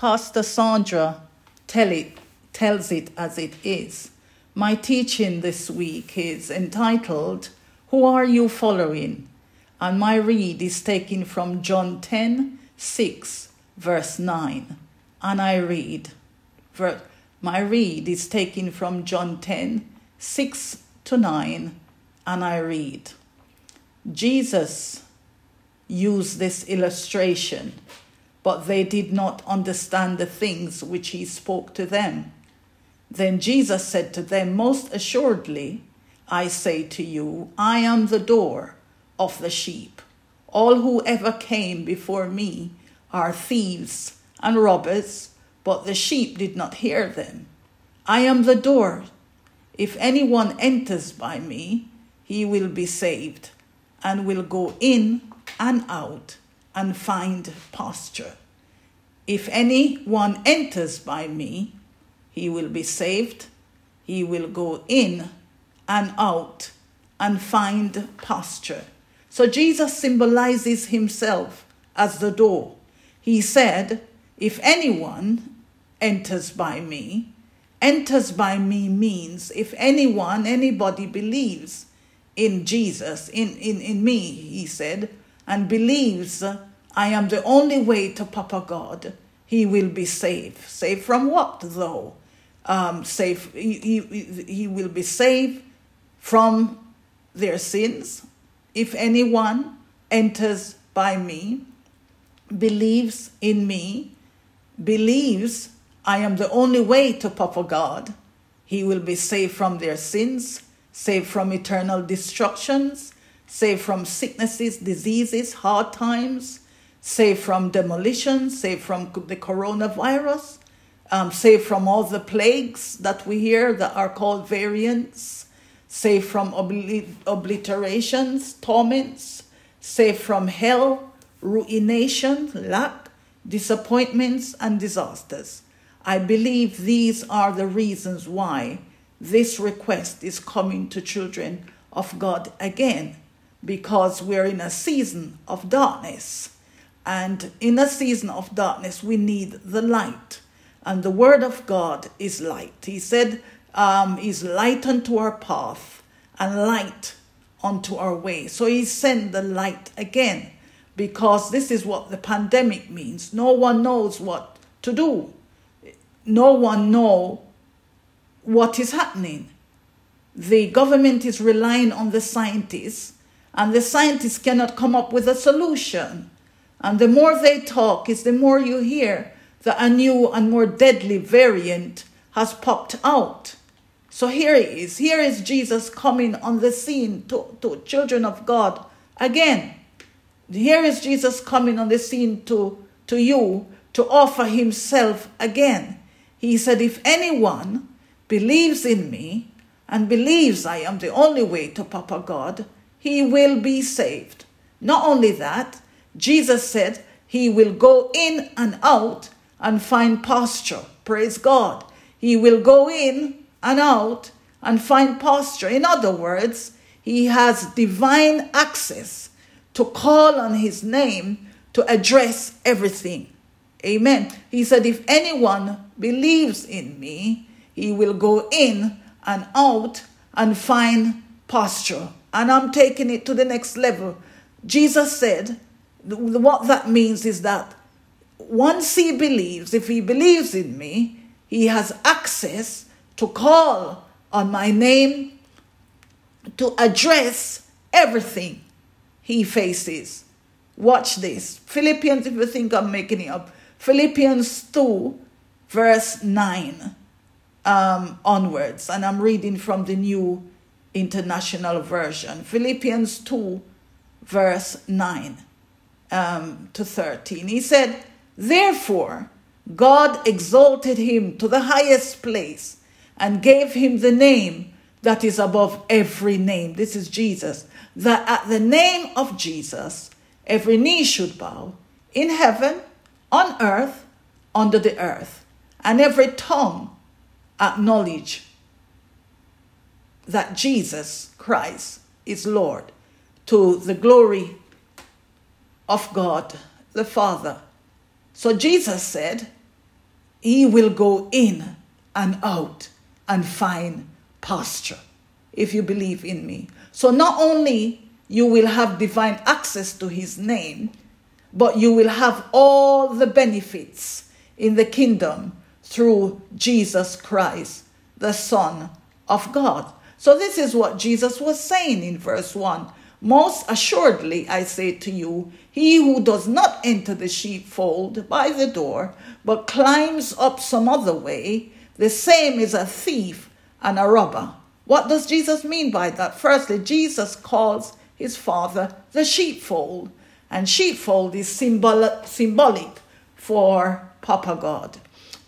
Pastor Sandra tell it, tells it as it is. My teaching this week is entitled, Who Are You Following? And my read is taken from John 10 6, verse 9. And I read, my read is taken from John 10 6 to 9. And I read, Jesus used this illustration but they did not understand the things which he spoke to them. Then Jesus said to them, Most assuredly, I say to you, I am the door of the sheep. All who ever came before me are thieves and robbers, but the sheep did not hear them. I am the door. If anyone enters by me, he will be saved, and will go in and out and find pasture. If anyone enters by me, he will be saved. He will go in and out and find pasture. So Jesus symbolizes himself as the door. He said, If anyone enters by me, enters by me means if anyone, anybody believes in Jesus, in, in, in me, he said, and believes I am the only way to Papa God, he will be saved. Saved from what, though? Um, saved, he, he, he will be saved from their sins. If anyone enters by me, believes in me, believes I am the only way to Papa God, he will be saved from their sins, saved from eternal destructions, saved from sicknesses, diseases, hard times, save from demolition, save from the coronavirus, um, saved from all the plagues that we hear that are called variants, save from obli- obliterations, torments, save from hell, ruination, lack, disappointments, and disasters. I believe these are the reasons why this request is coming to children of God again because we're in a season of darkness. And in a season of darkness, we need the light. And the word of God is light. He said, um, is light unto our path and light unto our way. So he sent the light again because this is what the pandemic means. No one knows what to do. No one know what is happening. The government is relying on the scientists and the scientists cannot come up with a solution. And the more they talk, is the more you hear that a new and more deadly variant has popped out. So here it is. Here is Jesus coming on the scene to, to children of God again. Here is Jesus coming on the scene to, to you to offer himself again. He said, If anyone believes in me and believes I am the only way to Papa God, he will be saved. Not only that, Jesus said he will go in and out and find pasture. Praise God. He will go in and out and find pasture. In other words, he has divine access to call on his name to address everything. Amen. He said, If anyone believes in me, he will go in and out and find pasture and I'm taking it to the next level. Jesus said, what that means is that once he believes, if he believes in me, he has access to call on my name to address everything he faces. Watch this. Philippians, if you think I'm making it up, Philippians 2, verse 9 um, onwards. And I'm reading from the New International Version. Philippians 2, verse 9 um, to 13. He said, Therefore, God exalted him to the highest place and gave him the name that is above every name. This is Jesus. That at the name of Jesus, every knee should bow in heaven, on earth, under the earth, and every tongue acknowledge that Jesus Christ is Lord to the glory of God the Father. So Jesus said, he will go in and out and find pasture if you believe in me. So not only you will have divine access to his name, but you will have all the benefits in the kingdom through Jesus Christ, the Son of God. So, this is what Jesus was saying in verse 1. Most assuredly, I say to you, he who does not enter the sheepfold by the door, but climbs up some other way, the same is a thief and a robber. What does Jesus mean by that? Firstly, Jesus calls his father the sheepfold, and sheepfold is symbolic, symbolic for Papa God.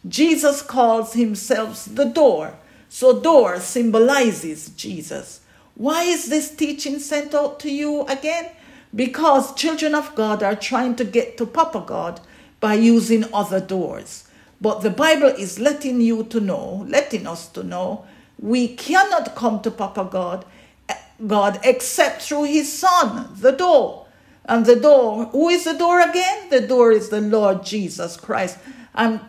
Jesus calls himself the door, so door symbolizes Jesus. Why is this teaching sent out to you again? Because children of God are trying to get to Papa God by using other doors. But the Bible is letting you to know, letting us to know, we cannot come to Papa God, God except through his son, the door. And the door, who is the door again? The door is the Lord Jesus Christ. And,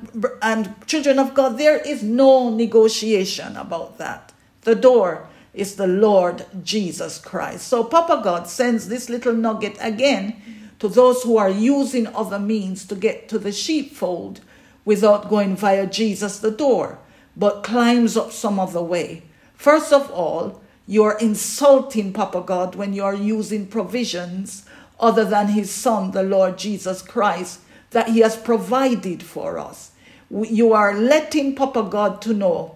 and children of God, there is no negotiation about that. The door is the Lord Jesus Christ. So Papa God sends this little nugget again to those who are using other means to get to the sheepfold without going via Jesus the door but climbs up some other way. First of all, you're insulting Papa God when you are using provisions other than His Son, the Lord Jesus Christ, that He has provided for us. You are letting Papa God to know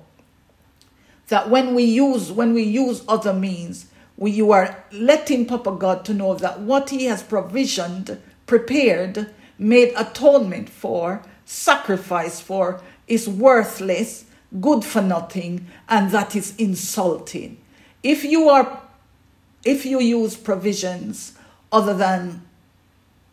that when we use when we use other means, we, you are letting Papa God to know that what He has provisioned, prepared, made atonement for, sacrifice for, is worthless good for nothing, and that is insulting. If you are, if you use provisions other than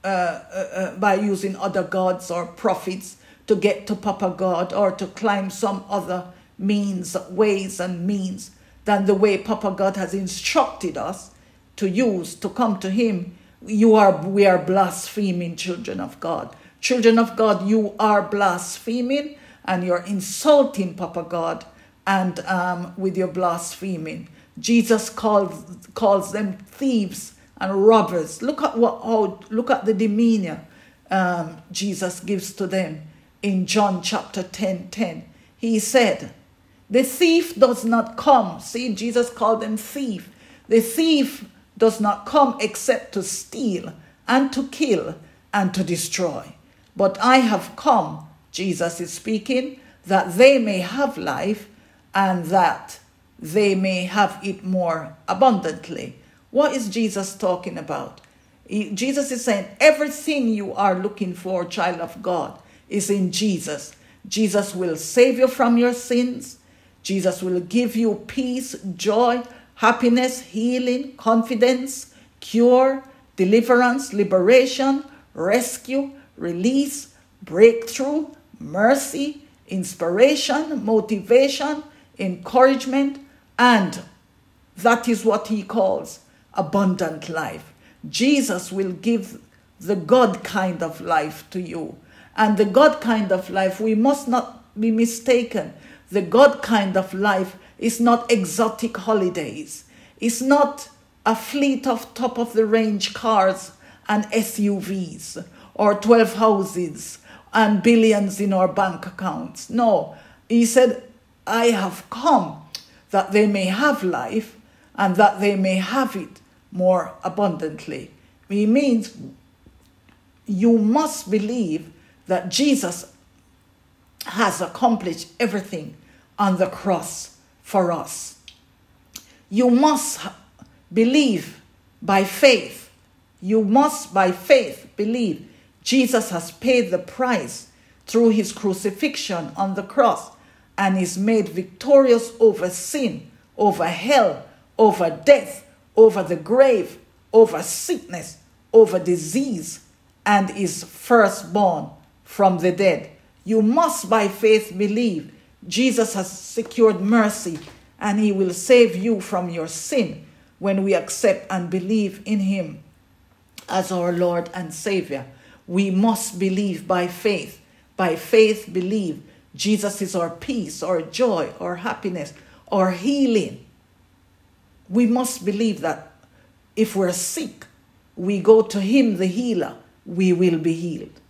uh, uh, uh, by using other gods or prophets to get to Papa God or to climb some other means, ways and means than the way Papa God has instructed us to use to come to Him, you are we are blaspheming children of God. Children of God, you are blaspheming and you're insulting Papa God and um, with your blaspheming. Jesus calls calls them thieves and robbers. Look at what how, look at the demeanor um, Jesus gives to them in John chapter 10, 10. He said, The thief does not come. See, Jesus called them thief. The thief does not come except to steal and to kill and to destroy. But I have come Jesus is speaking, that they may have life and that they may have it more abundantly. What is Jesus talking about? Jesus is saying everything you are looking for, child of God, is in Jesus. Jesus will save you from your sins. Jesus will give you peace, joy, happiness, healing, confidence, cure, deliverance, liberation, rescue, release, breakthrough, mercy, inspiration, motivation, encouragement, and that is what he calls abundant life. Jesus will give the God kind of life to you. And the God kind of life, we must not be mistaken. The God kind of life is not exotic holidays. It's not a fleet of top of the range cars and SUVs or 12 houses and billions in our bank accounts. No, he said, I have come that they may have life and that they may have it more abundantly. He means you must believe that Jesus has accomplished everything on the cross for us. You must believe by faith. You must by faith believe Jesus has paid the price through his crucifixion on the cross and is made victorious over sin, over hell, over death, over the grave, over sickness, over disease, and is firstborn from the dead. You must by faith believe Jesus has secured mercy and he will save you from your sin when we accept and believe in him as our Lord and Savior. We must believe by faith. By faith, believe Jesus is our peace, our joy, our happiness, our healing. We must believe that if we're sick, we go to Him, the healer, we will be healed.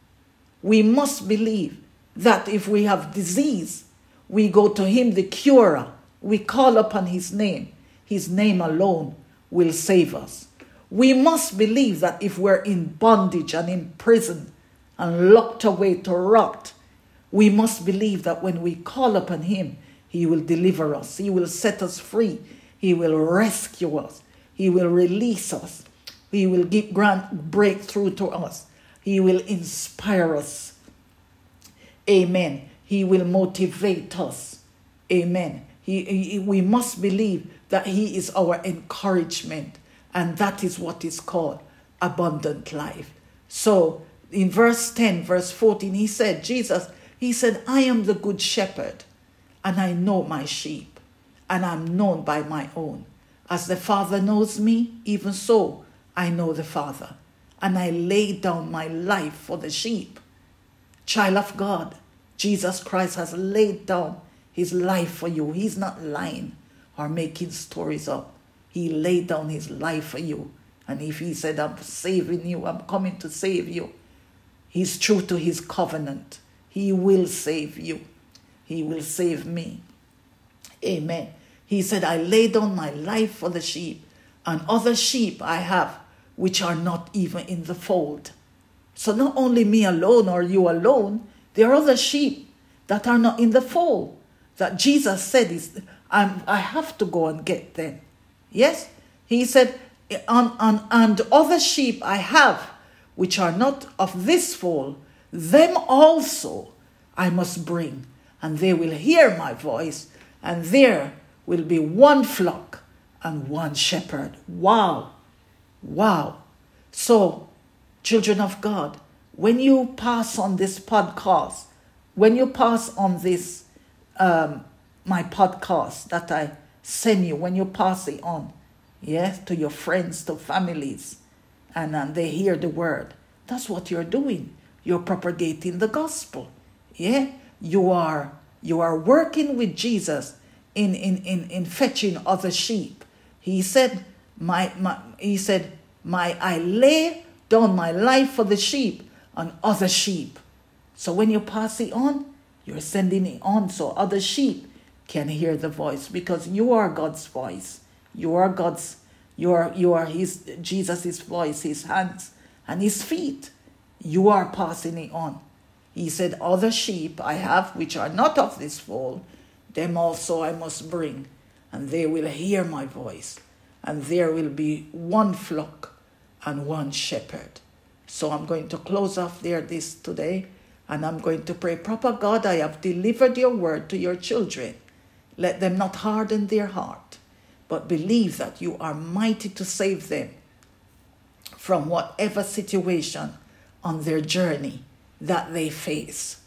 We must believe that if we have disease, we go to Him, the curer, we call upon His name. His name alone will save us. We must believe that if we're in bondage and in prison and locked away to rot, we must believe that when we call upon Him, He will deliver us, He will set us free, He will rescue us, He will release us, He will give, grant breakthrough to us, He will inspire us. Amen. He will motivate us. Amen. He, he, we must believe that He is our encouragement, and that is what is called abundant life. So, in verse 10, verse 14, He said, Jesus, He said, I am the good shepherd, and I know my sheep, and I'm known by my own. As the Father knows me, even so I know the Father, and I lay down my life for the sheep. Child of God, Jesus Christ has laid down his life for you. He's not lying or making stories up. He laid down his life for you. And if he said, I'm saving you, I'm coming to save you, he's true to his covenant. He will save you. He will save me. Amen. He said, I lay down my life for the sheep, and other sheep I have which are not even in the fold. So not only me alone or you alone, there are other sheep that are not in the fold that Jesus said is I'm, I have to go and get them. Yes, he said, on, on, and other sheep I have, which are not of this fold, them also I must bring, and they will hear my voice, and there will be one flock and one shepherd. Wow, wow. So, children of God, when you pass on this podcast, when you pass on this, um, my podcast that I send you, when you pass it on, yes, to your friends, to families, and um, they hear the word, that's what you're doing. You're propagating the gospel. Yeah, you are you are working with Jesus in in in, in fetching other sheep. He said, my, my he said, my I lay down my life for the sheep and other sheep. So when you pass it on, you're sending it on so other sheep can hear the voice because you are God's voice. You are God's you are you are his Jesus' voice, his hands and his feet. You are passing it on. He said, Other sheep I have which are not of this fold, them also I must bring, and they will hear my voice, and there will be one flock and one shepherd. So I'm going to close off there this today, and I'm going to pray, Papa God, I have delivered your word to your children. Let them not harden their heart, but believe that you are mighty to save them from whatever situation on their journey that they face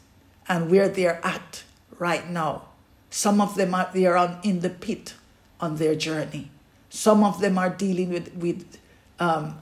and where they're at right now. Some of them are they are on, in the pit on their journey. Some of them are dealing with with um,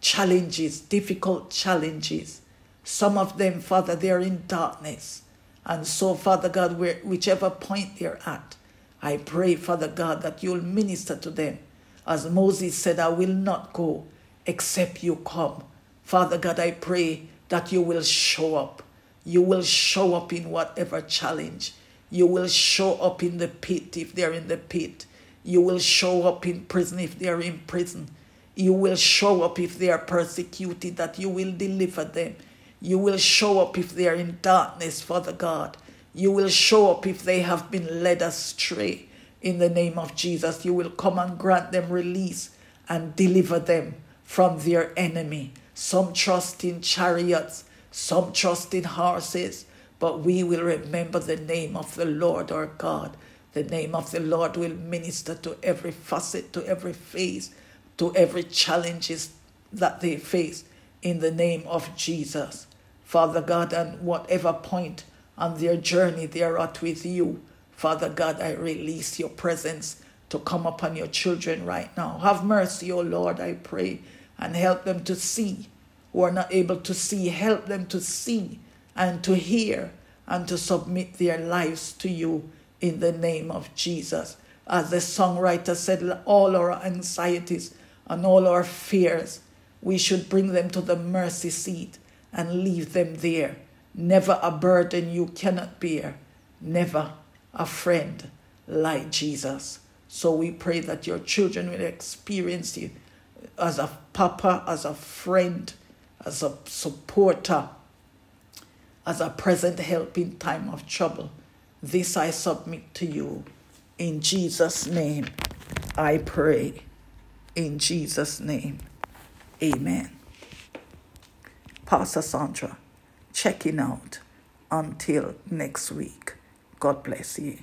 challenges, difficult challenges. Some of them, Father, they're in darkness. And so, Father God, where, whichever point they're at, I pray, Father God, that you'll minister to them. As Moses said, I will not go except you come. Father God, I pray that you will show up. You will show up in whatever challenge. You will show up in the pit if they're in the pit. You will show up in prison if they're in prison. You will show up if they are persecuted, that you will deliver them. You will show up if they are in darkness, Father God. You will show up if they have been led astray. In the name of Jesus, you will come and grant them release and deliver them from their enemy. Some trust in chariots, some trust in horses, but we will remember the name of the Lord our God. The name of the Lord will minister to every facet, to every phase to every challenges that they face in the name of Jesus. Father God, and whatever point on their journey they are at with you, Father God, I release your presence to come upon your children right now. Have mercy, O Lord, I pray, and help them to see who are not able to see. Help them to see and to hear and to submit their lives to you in the name of Jesus. As the songwriter said, all our anxieties and all our fears, we should bring them to the mercy seat and leave them there. Never a burden you cannot bear, never a friend like Jesus. So we pray that your children will experience you as a papa, as a friend, as a supporter, as a present help in time of trouble. This I submit to you. In Jesus' name, I pray. In Jesus' name, amen. Pastor Sandra, checking out until next week. God bless you.